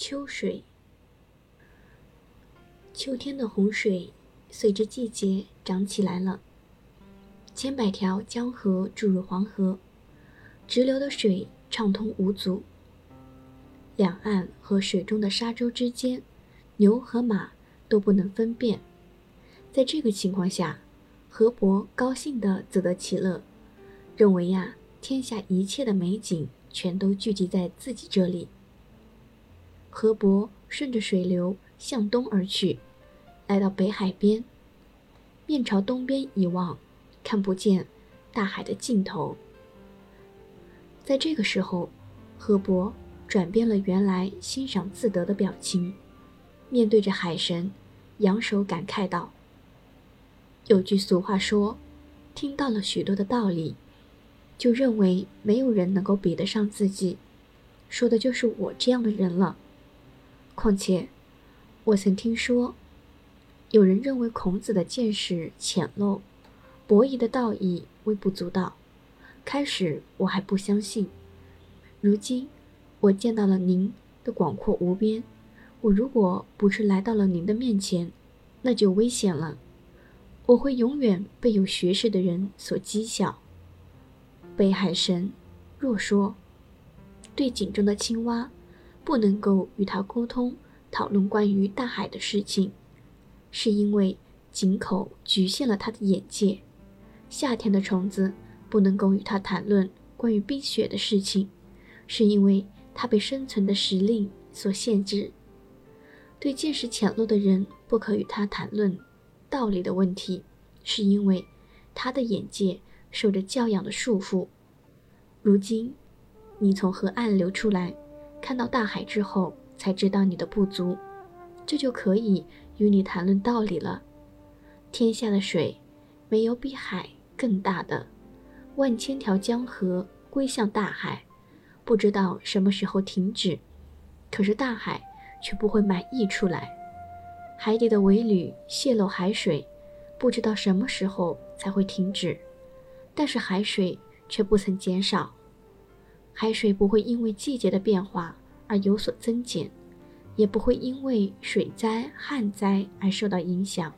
秋水。秋天的洪水随着季节涨起来了，千百条江河注入黄河，直流的水畅通无阻。两岸和水中的沙洲之间，牛和马都不能分辨。在这个情况下，河伯高兴地自得其乐，认为呀，天下一切的美景全都聚集在自己这里。河伯顺着水流向东而去。来到北海边，面朝东边一望，看不见大海的尽头。在这个时候，河伯转变了原来欣赏自得的表情，面对着海神，扬手感慨道：“有句俗话说，听到了许多的道理，就认为没有人能够比得上自己，说的就是我这样的人了。况且，我曾听说。”有人认为孔子的见识浅陋，博弈的道义微不足道。开始我还不相信，如今我见到了您的广阔无边。我如果不是来到了您的面前，那就危险了。我会永远被有学识的人所讥笑。北海神若说对井中的青蛙，不能够与他沟通讨论关于大海的事情。是因为井口局限了他的眼界，夏天的虫子不能够与他谈论关于冰雪的事情，是因为他被生存的时令所限制。对见识浅陋的人不可与他谈论道理的问题，是因为他的眼界受着教养的束缚。如今，你从河岸流出来，看到大海之后，才知道你的不足，这就可以。与你谈论道理了。天下的水，没有比海更大的。万千条江河归向大海，不知道什么时候停止。可是大海却不会满溢出来。海底的尾铝泄漏海水，不知道什么时候才会停止。但是海水却不曾减少。海水不会因为季节的变化而有所增减。也不会因为水灾、旱灾而受到影响，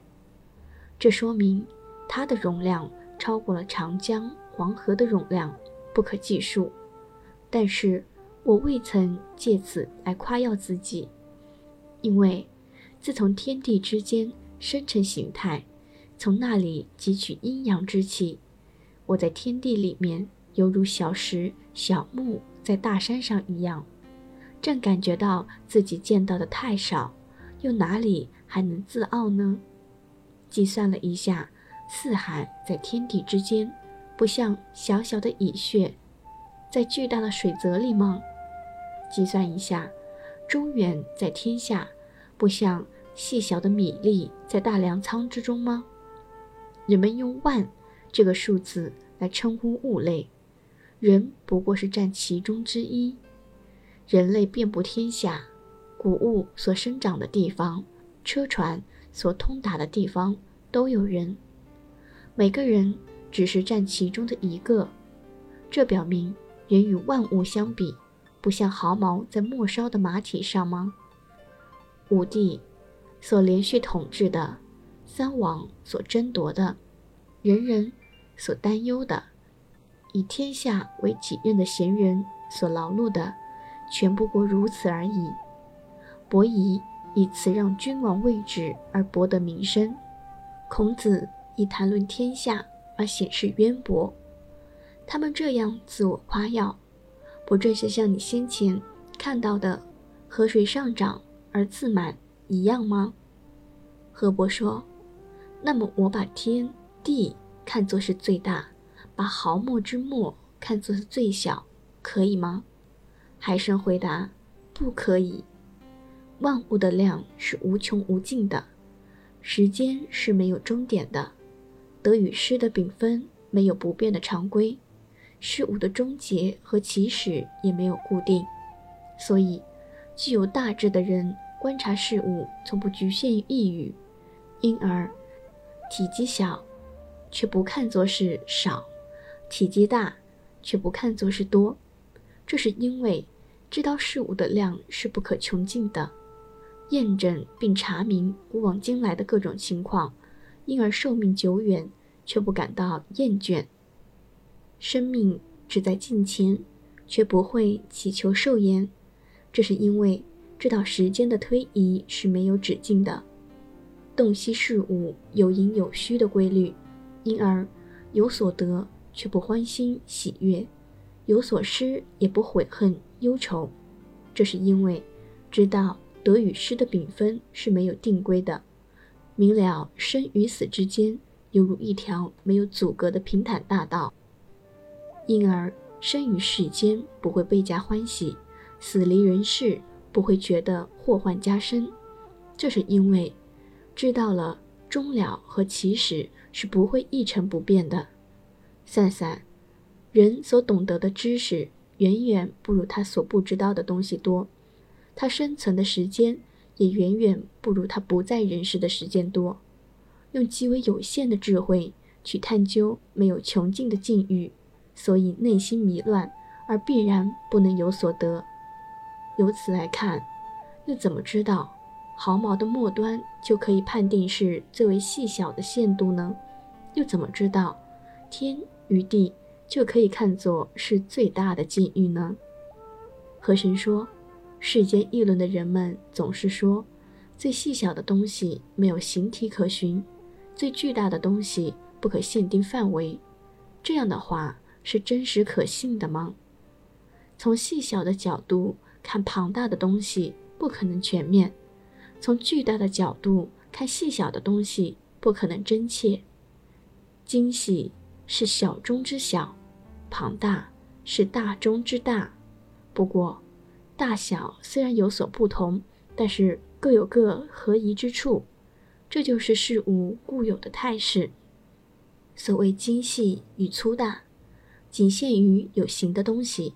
这说明它的容量超过了长江、黄河的容量，不可计数。但是我未曾借此来夸耀自己，因为自从天地之间生成形态，从那里汲取阴阳之气，我在天地里面犹如小石、小木在大山上一样。正感觉到自己见到的太少，又哪里还能自傲呢？计算了一下，四海在天地之间，不像小小的蚁穴，在巨大的水泽里吗？计算一下，中原在天下，不像细小的米粒在大粮仓之中吗？人们用万这个数字来称呼物类，人不过是占其中之一。人类遍布天下，谷物所生长的地方，车船所通达的地方，都有人。每个人只是占其中的一个，这表明人与万物相比，不像毫毛在末梢的马体上吗？五帝所连续统治的，三王所争夺的，人人所担忧的，以天下为己任的贤人所劳碌的。全不过如此而已。伯夷以辞让君王位置而博得名声，孔子以谈论天下而显示渊博。他们这样自我夸耀，不正是像你先前看到的河水上涨而自满一样吗？河伯说：“那么我把天地看作是最大，把毫末之末看作是最小，可以吗？”海神回答：“不可以。万物的量是无穷无尽的，时间是没有终点的，得与失的丙分没有不变的常规，事物的终结和起始也没有固定。所以，具有大智的人观察事物，从不局限于一语，因而体积小，却不看作是少；体积大，却不看作是多。这是因为。”知道事物的量是不可穷尽的，验证并查明古往今来的各种情况，因而寿命久远，却不感到厌倦。生命只在近前，却不会祈求寿延，这是因为知道时间的推移是没有止境的，洞悉事物有因有虚的规律，因而有所得却不欢欣喜悦，有所失也不悔恨忧愁。这是因为知道得与失的丙分是没有定规的，明了生与死之间犹如一条没有阻隔的平坦大道。因而，生于世间不会倍加欢喜，死离人世不会觉得祸患加深。这是因为知道了终了和起始是不会一成不变的。散散，人所懂得的知识远远不如他所不知道的东西多，他生存的时间也远远不如他不在人世的时间多。用极为有限的智慧去探究没有穷尽的境遇。所以内心迷乱，而必然不能有所得。由此来看，又怎么知道毫毛的末端就可以判定是最为细小的限度呢？又怎么知道天余地就可以看作是最大的境遇呢？和神说，世间议论的人们总是说，最细小的东西没有形体可循，最巨大的东西不可限定范围。这样的话。是真实可信的吗？从细小的角度看庞大的东西，不可能全面；从巨大的角度看细小的东西，不可能真切。精细是小中之小，庞大是大中之大。不过，大小虽然有所不同，但是各有各合宜之处。这就是事物固有的态势。所谓精细与粗大。仅限于有形的东西，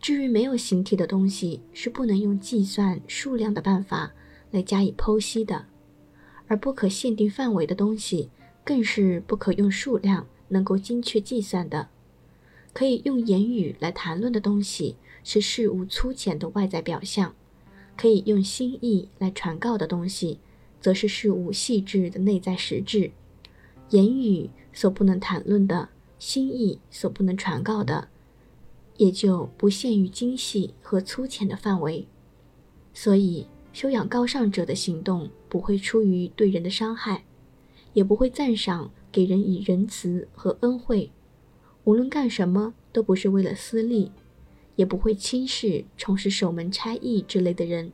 至于没有形体的东西，是不能用计算数量的办法来加以剖析的；而不可限定范围的东西，更是不可用数量能够精确计算的。可以用言语来谈论的东西，是事物粗浅的外在表象；可以用心意来传告的东西，则是事物细致的内在实质。言语所不能谈论的。心意所不能传告的，也就不限于精细和粗浅的范围。所以，修养高尚者的行动不会出于对人的伤害，也不会赞赏给人以仁慈和恩惠。无论干什么，都不是为了私利，也不会轻视从事守门差役之类的人。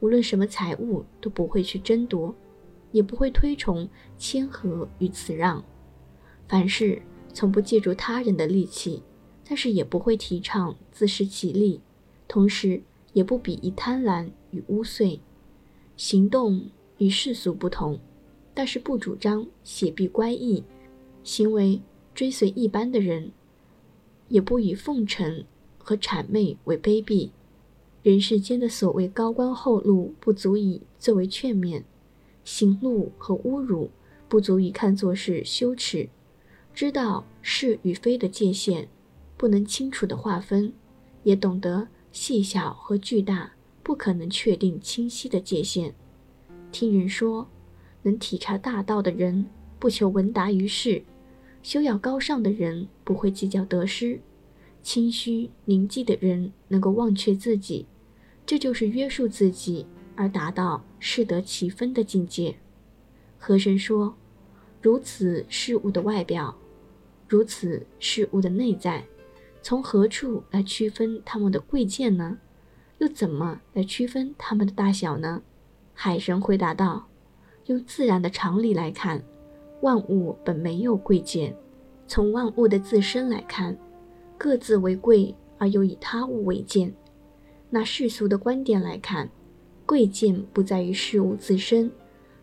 无论什么财物，都不会去争夺，也不会推崇谦和与辞让。凡事。从不借助他人的力气，但是也不会提倡自食其力，同时也不鄙夷贪婪与污秽。行动与世俗不同，但是不主张写必乖异，行为追随一般的人，也不以奉承和谄媚为卑鄙。人世间的所谓高官厚禄，不足以作为劝勉；行路和侮辱，不足以看作是羞耻。知道是与非的界限，不能清楚的划分，也懂得细小和巨大不可能确定清晰的界限。听人说，能体察大道的人不求闻达于世，修养高尚的人不会计较得失，清虚宁静的人能够忘却自己，这就是约束自己而达到适得其分的境界。和珅说。如此事物的外表，如此事物的内在，从何处来区分它们的贵贱呢？又怎么来区分它们的大小呢？海神回答道：“用自然的常理来看，万物本没有贵贱；从万物的自身来看，各自为贵而又以他物为贱。那世俗的观点来看，贵贱不在于事物自身。”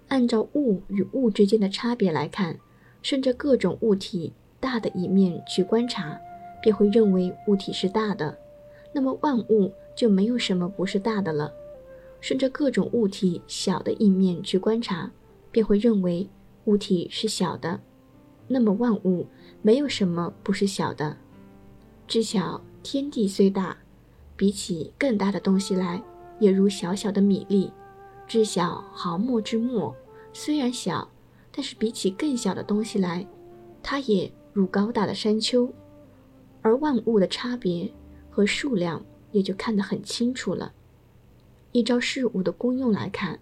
按照物与物之间的差别来看，顺着各种物体大的一面去观察，便会认为物体是大的，那么万物就没有什么不是大的了。顺着各种物体小的一面去观察，便会认为物体是小的，那么万物没有什么不是小的。知晓天地虽大，比起更大的东西来，也如小小的米粒，知晓毫末之末。虽然小，但是比起更小的东西来，它也如高大的山丘。而万物的差别和数量也就看得很清楚了。依照事物的功用来看，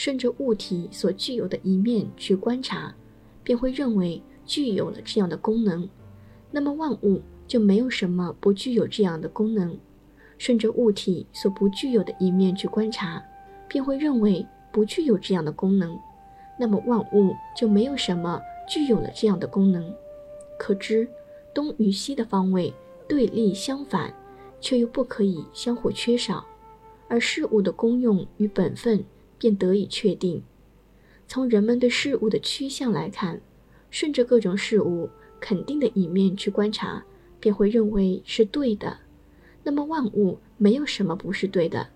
顺着物体所具有的一面去观察，便会认为具有了这样的功能。那么万物就没有什么不具有这样的功能。顺着物体所不具有的一面去观察，便会认为不具有这样的功能。那么万物就没有什么具有了这样的功能。可知东与西的方位对立相反，却又不可以相互缺少，而事物的功用与本分便得以确定。从人们对事物的趋向来看，顺着各种事物肯定的一面去观察，便会认为是对的。那么万物没有什么不是对的，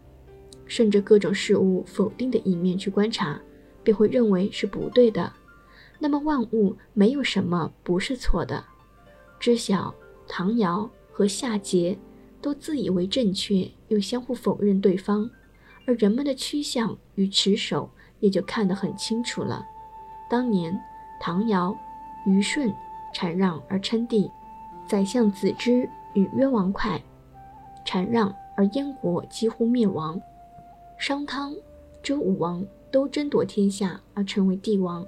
顺着各种事物否定的一面去观察，便会认为是不对的。那么万物没有什么不是错的。知晓唐尧和夏桀都自以为正确，又相互否认对方，而人们的趋向与持守也就看得很清楚了。当年唐尧、虞舜禅让而称帝，宰相子之与渊王哙。禅让而燕国几乎灭亡，商汤、周武王都争夺天下而成为帝王，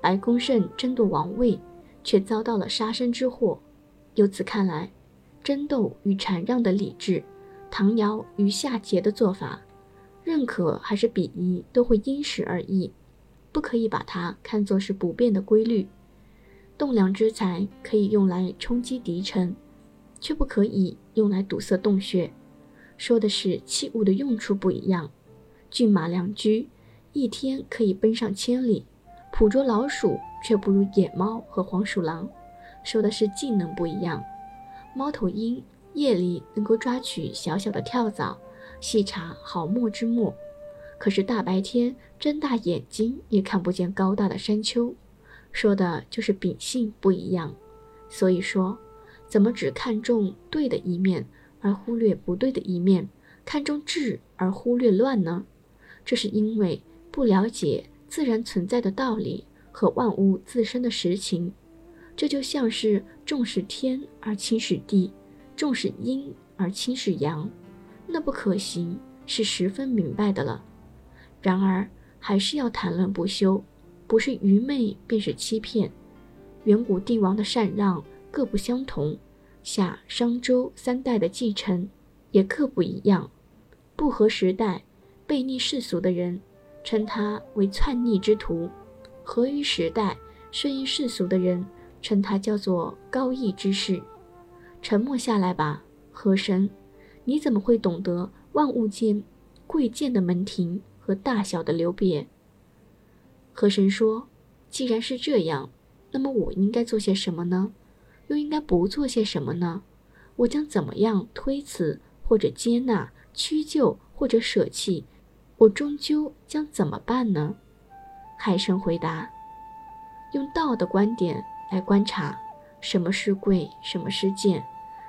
白公胜争夺王位却遭到了杀身之祸。由此看来，争斗与禅让的理智，唐尧与夏桀的做法，认可还是鄙夷都会因时而异，不可以把它看作是不变的规律。栋梁之才可以用来冲击敌城。却不可以用来堵塞洞穴，说的是器物的用处不一样。骏马良驹，一天可以奔上千里；捕捉老鼠却不如野猫和黄鼠狼，说的是技能不一样。猫头鹰夜里能够抓取小小的跳蚤，细查好墨之末，可是大白天睁大眼睛也看不见高大的山丘，说的就是秉性不一样。所以说。怎么只看重对的一面，而忽略不对的一面？看重治而忽略乱呢？这是因为不了解自然存在的道理和万物自身的实情。这就像是重视天而轻视地，重视阴而轻视阳，那不可行，是十分明白的了。然而还是要谈论不休，不是愚昧便是欺骗。远古帝王的禅让。各不相同，夏商周三代的继承也各不一样。不合时代、背逆世俗的人，称他为篡逆之徒；合于时代、顺应世俗的人，称他叫做高义之士。沉默下来吧，河神，你怎么会懂得万物间贵贱的门庭和大小的流别？河神说：“既然是这样，那么我应该做些什么呢？”又应该不做些什么呢？我将怎么样推辞或者接纳、屈就或者舍弃？我终究将怎么办呢？海神回答：“用道的观点来观察，什么是贵，什么是贱，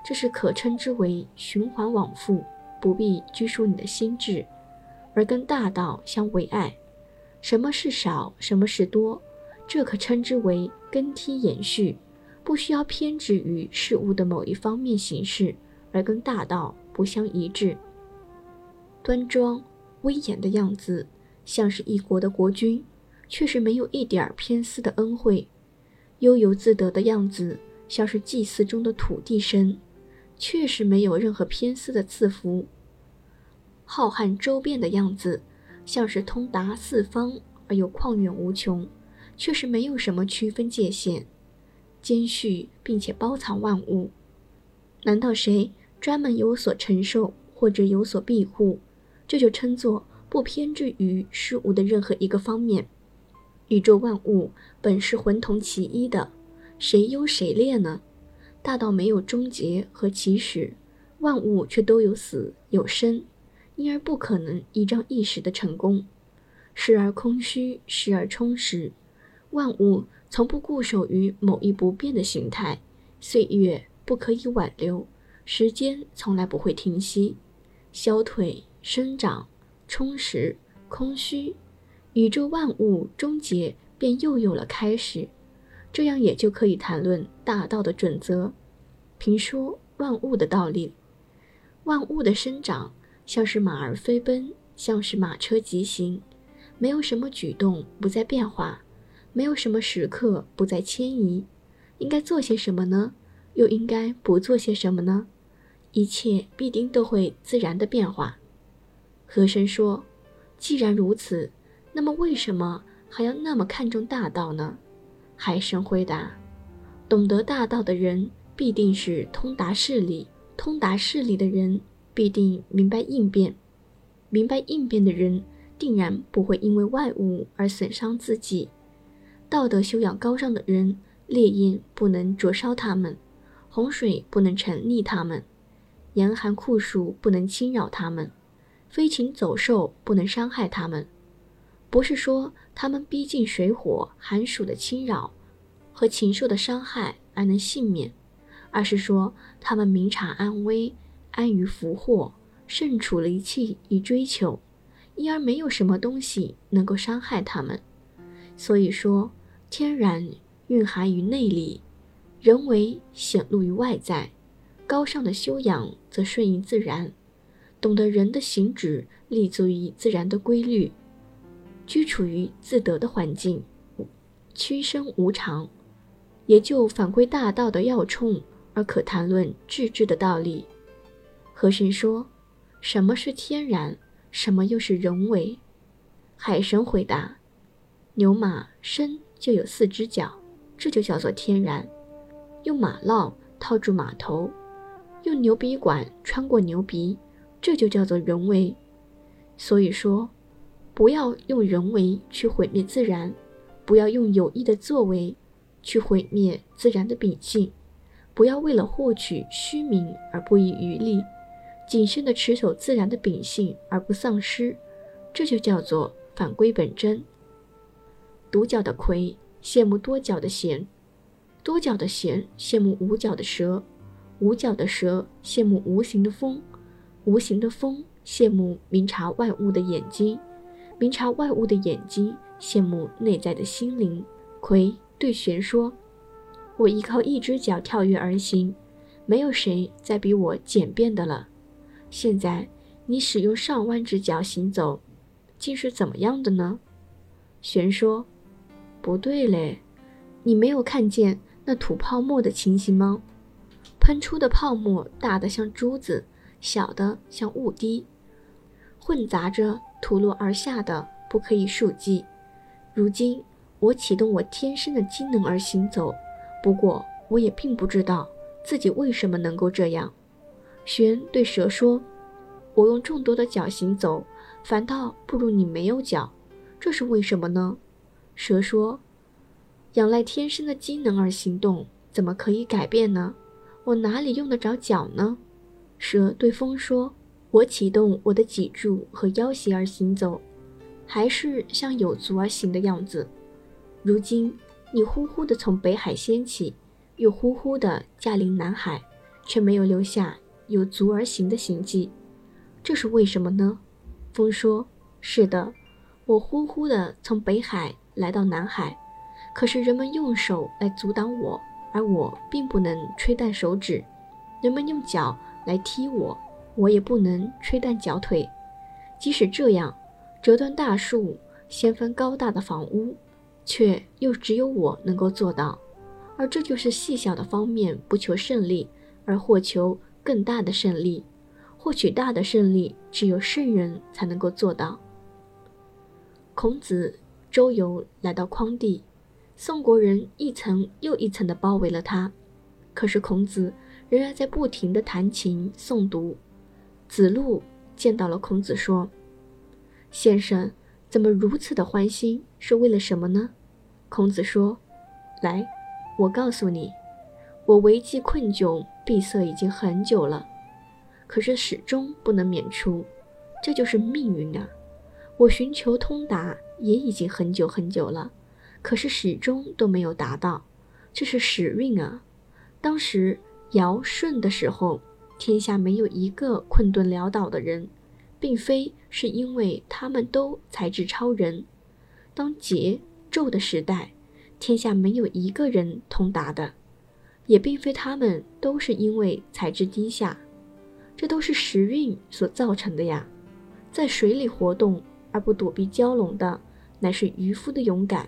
这是可称之为循环往复，不必拘束你的心智，而跟大道相为爱。什么是少，什么是多，这可称之为根梯延续。”不需要偏执于事物的某一方面形式，而跟大道不相一致。端庄威严的样子，像是一国的国君，却是没有一点偏私的恩惠；悠游自得的样子，像是祭祀中的土地神，确实没有任何偏私的赐福；浩瀚周遍的样子，像是通达四方而又旷远无穷，却是没有什么区分界限。兼蓄并且包藏万物，难道谁专门有所承受或者有所庇护，这就称作不偏执于事物的任何一个方面？宇宙万物本是混同其一的，谁优谁劣呢？大到没有终结和起始，万物却都有死有生，因而不可能一朝一时的成功，时而空虚，时而充实，万物。从不固守于某一不变的形态，岁月不可以挽留，时间从来不会停息。消退、生长、充实、空虚，宇宙万物终结，便又有了开始。这样也就可以谈论大道的准则，评说万物的道理。万物的生长，像是马儿飞奔，像是马车疾行，没有什么举动不在变化，没有什么时刻不在迁移。应该做些什么呢？又应该不做些什么呢？一切必定都会自然的变化。和珅说：“既然如此，那么为什么还要那么看重大道呢？”海神回答：“懂得大道的人必定是通达事理，通达事理的人必定明白应变，明白应变的人定然不会因为外物而损伤自己。道德修养高尚的人，烈焰不能灼烧他们，洪水不能沉溺他们。”严寒酷暑不能侵扰他们，飞禽走兽不能伤害他们。不是说他们逼近水火寒暑的侵扰和禽兽的伤害而能幸免，而是说他们明察安危，安于福祸，胜处离弃以追求，因而没有什么东西能够伤害他们。所以说，天然蕴含于内里，人为显露于外在。高尚的修养则顺应自然，懂得人的行止立足于自然的规律，居处于自得的环境，屈身无常，也就反归大道的要冲，而可谈论致知的道理。和珅说：“什么是天然？什么又是人为？”海神回答：“牛马生就有四只脚，这就叫做天然。用马烙套住马头。”用牛鼻管穿过牛鼻，这就叫做人为。所以说，不要用人为去毁灭自然，不要用有意的作为去毁灭自然的秉性，不要为了获取虚名而不遗余力，谨慎地持守自然的秉性而不丧失，这就叫做返归本真。独角的魁羡慕多角的贤，多角的贤羡慕无角的蛇。无角的蛇羡慕无形的风，无形的风羡慕明察万物的眼睛，明察外物的眼睛羡慕内在的心灵。魁对玄说：“我依靠一只脚跳跃而行，没有谁再比我简便的了。现在你使用上万只脚行走，竟是怎么样的呢？”玄说：“不对嘞，你没有看见那吐泡沫的情形吗？”喷出的泡沫大的像珠子，小的像雾滴，混杂着吐落而下的不可以数计。如今我启动我天生的机能而行走，不过我也并不知道自己为什么能够这样。玄对蛇说：“我用众多的脚行走，反倒不如你没有脚，这是为什么呢？”蛇说：“仰赖天生的机能而行动，怎么可以改变呢？”我哪里用得着脚呢？蛇对风说：“我启动我的脊柱和腰膝而行走，还是像有足而行的样子。如今你呼呼地从北海掀起，又呼呼地驾临南海，却没有留下有足而行的行迹，这是为什么呢？”风说：“是的，我呼呼地从北海来到南海，可是人们用手来阻挡我。”而我并不能吹断手指，人们用脚来踢我，我也不能吹断脚腿。即使这样，折断大树、掀翻高大的房屋，却又只有我能够做到。而这就是细小的方面不求胜利，而获求更大的胜利。获取大的胜利，只有圣人才能够做到。孔子周游来到匡地。宋国人一层又一层地包围了他，可是孔子仍然在不停地弹琴诵读。子路见到了孔子，说：“先生怎么如此的欢心？是为了什么呢？”孔子说：“来，我告诉你，我为计困窘闭塞已经很久了，可是始终不能免除，这就是命运啊！我寻求通达也已经很久很久了。”可是始终都没有达到，这是时运啊！当时尧舜的时候，天下没有一个困顿潦倒的人，并非是因为他们都才智超人。当桀纣的时代，天下没有一个人通达的，也并非他们都是因为才智低下，这都是时运所造成的呀。在水里活动而不躲避蛟龙的，乃是渔夫的勇敢；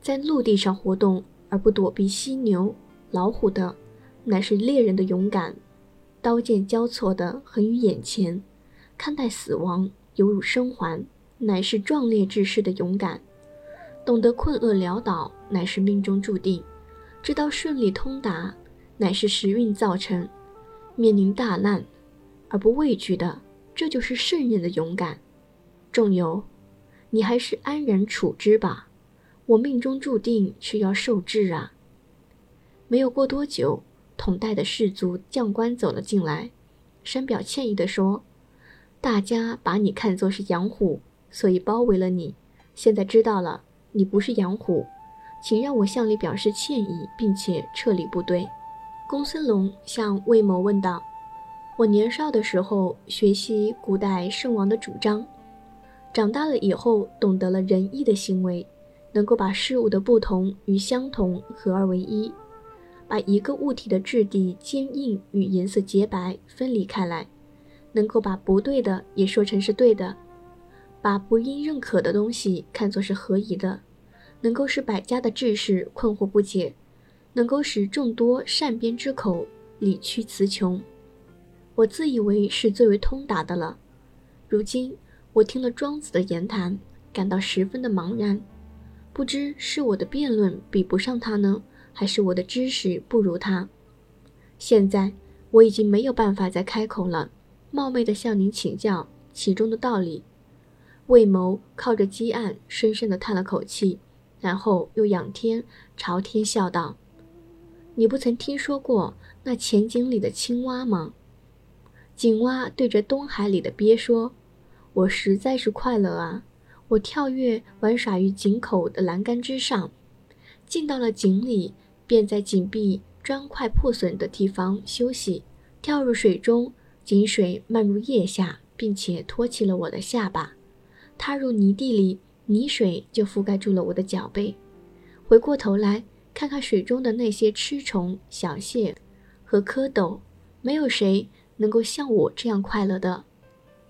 在陆地上活动而不躲避犀牛、老虎的，乃是猎人的勇敢。刀剑交错的横于眼前，看待死亡犹如生还，乃是壮烈志士的勇敢；懂得困厄潦倒，乃是命中注定；知道顺利通达，乃是时运造成；面临大难而不畏惧的，这就是圣人的勇敢。仲由，你还是安然处之吧，我命中注定是要受制啊！没有过多久。统带的士卒将官走了进来，深表歉意地说：“大家把你看作是养虎，所以包围了你。现在知道了，你不是养虎，请让我向你表示歉意，并且撤离部队。”公孙龙向魏某问道：“我年少的时候学习古代圣王的主张，长大了以后懂得了仁义的行为，能够把事物的不同与相同合二为一。”把一个物体的质地坚硬与颜色洁白分离开来，能够把不对的也说成是对的，把不应认可的东西看作是合宜的，能够使百家的志士困惑不解，能够使众多善辩之口理屈词穷。我自以为是最为通达的了，如今我听了庄子的言谈，感到十分的茫然，不知是我的辩论比不上他呢？还是我的知识不如他。现在我已经没有办法再开口了，冒昧的向您请教其中的道理。魏谋靠着积案，深深的叹了口气，然后又仰天朝天笑道：“你不曾听说过那浅井里的青蛙吗？”井蛙对着东海里的鳖说：“我实在是快乐啊！我跳跃玩耍于井口的栏杆之上，进到了井里。”便在井壁砖块破损的地方休息，跳入水中，井水漫入腋下，并且托起了我的下巴。踏入泥地里，泥水就覆盖住了我的脚背。回过头来看看水中的那些吃虫、小蟹和蝌蚪，没有谁能够像我这样快乐的。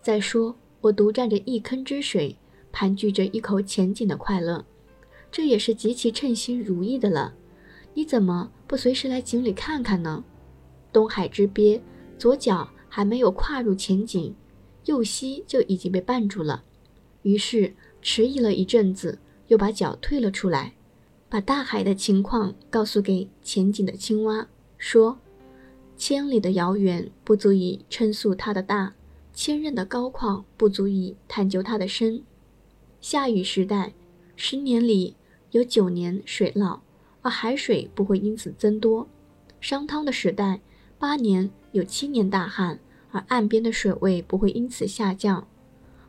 再说，我独占着一坑之水，盘踞着一口浅井的快乐，这也是极其称心如意的了。你怎么不随时来井里看看呢？东海之鳖左脚还没有跨入浅井，右膝就已经被绊住了。于是迟疑了一阵子，又把脚退了出来，把大海的情况告诉给浅井的青蛙，说：“千里的遥远不足以称诉它的大，千仞的高旷不足以探究它的深。下雨时代，十年里有九年水涝。”而海水不会因此增多。商汤的时代，八年有七年大旱，而岸边的水位不会因此下降，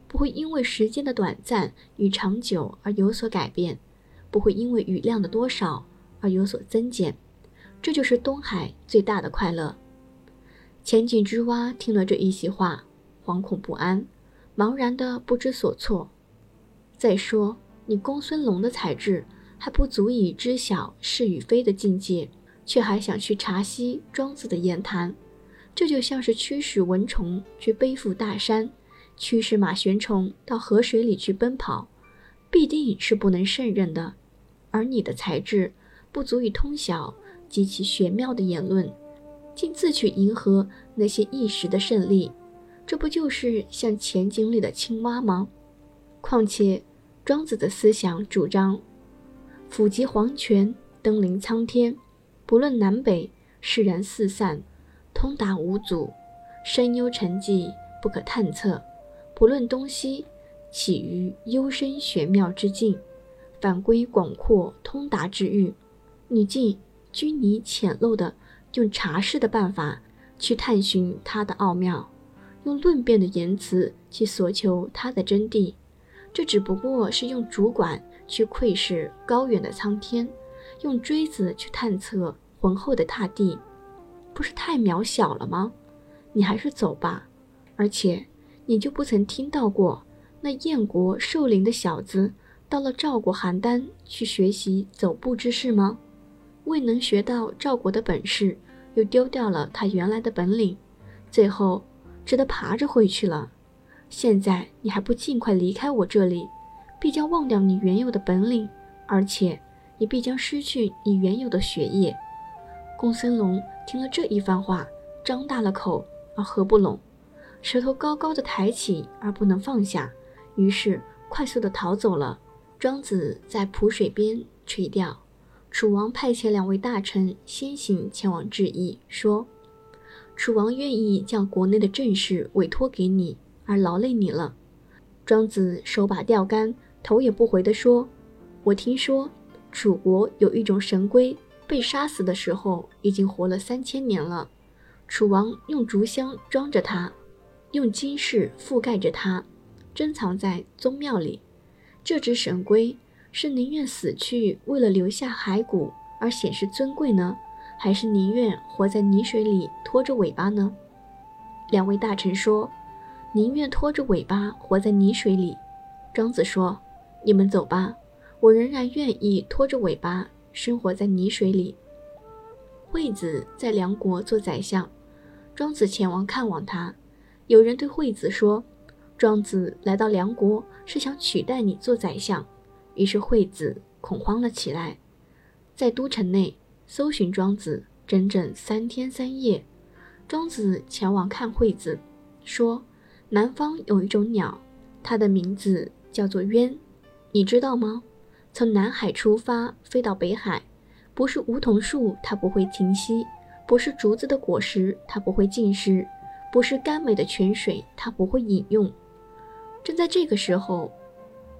不会因为时间的短暂与长久而有所改变，不会因为雨量的多少而有所增减。这就是东海最大的快乐。浅井之蛙听了这一席话，惶恐不安，茫然的不知所措。再说你公孙龙的才智。还不足以知晓是与非的境界，却还想去查悉庄子的言谈，这就像是驱使蚊虫去背负大山，驱使马玄虫到河水里去奔跑，必定是不能胜任的。而你的才智不足以通晓极其玄妙的言论，竟自去迎合那些一时的胜利，这不就是像浅井里的青蛙吗？况且庄子的思想主张。抚及黄泉，登临苍天，不论南北，释然四散，通达无阻，深幽沉寂，不可探测；不论东西，起于幽深玄妙之境，反归广阔通达之域。你竟拘泥浅陋的，用查事的办法去探寻它的奥妙，用论辩的言辞去索求它的真谛，这只不过是用主管。去窥视高远的苍天，用锥子去探测浑厚的大地，不是太渺小了吗？你还是走吧。而且，你就不曾听到过那燕国寿陵的小子到了赵国邯郸去学习走步之事吗？未能学到赵国的本事，又丢掉了他原来的本领，最后只得爬着回去了。现在你还不尽快离开我这里，必将忘掉你原有的本领，而且你必将失去你原有的学业。公孙龙听了这一番话，张大了口而合不拢。舌头高高的抬起而不能放下，于是快速的逃走了。庄子在濮水边垂钓，楚王派遣两位大臣先行前往致意，说：“楚王愿意将国内的政事委托给你，而劳累你了。”庄子手把钓竿，头也不回地说：“我听说楚国有一种神龟，被杀死的时候已经活了三千年了，楚王用竹箱装着它。”用金饰覆盖着它，珍藏在宗庙里。这只神龟是宁愿死去，为了留下骸骨而显示尊贵呢，还是宁愿活在泥水里拖着尾巴呢？两位大臣说：“宁愿拖着尾巴活在泥水里。”庄子说：“你们走吧，我仍然愿意拖着尾巴生活在泥水里。”惠子在梁国做宰相，庄子前往看望他。有人对惠子说：“庄子来到梁国是想取代你做宰相。”于是惠子恐慌了起来，在都城内搜寻庄子整整三天三夜。庄子前往看惠子，说：“南方有一种鸟，它的名字叫做鸢，你知道吗？从南海出发飞到北海，不是梧桐树它不会停息，不是竹子的果实它不会浸湿。”不是甘美的泉水，它不会饮用。正在这个时候，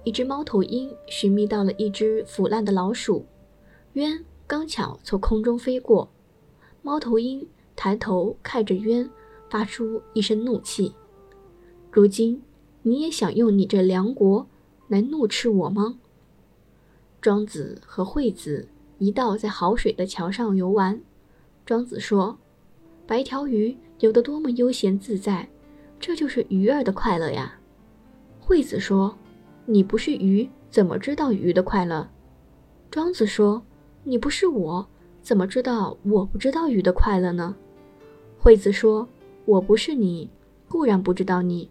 一只猫头鹰寻觅到了一只腐烂的老鼠，鸢刚巧从空中飞过，猫头鹰抬头看着鸢，发出一声怒气：“如今你也想用你这梁国来怒斥我吗？”庄子和惠子一道在好水的桥上游玩，庄子说：“白条鱼。”游得多么悠闲自在，这就是鱼儿的快乐呀。惠子说：“你不是鱼，怎么知道鱼的快乐？”庄子说：“你不是我，怎么知道我不知道鱼的快乐呢？”惠子说：“我不是你，固然不知道你；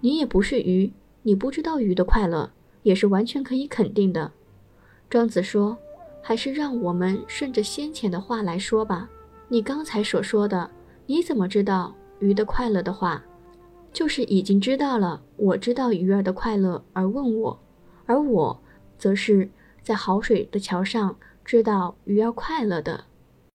你也不是鱼，你不知道鱼的快乐，也是完全可以肯定的。”庄子说：“还是让我们顺着先前的话来说吧。你刚才所说的。”你怎么知道鱼的快乐的话，就是已经知道了。我知道鱼儿的快乐而问我，而我则是在好水的桥上知道鱼儿快乐的。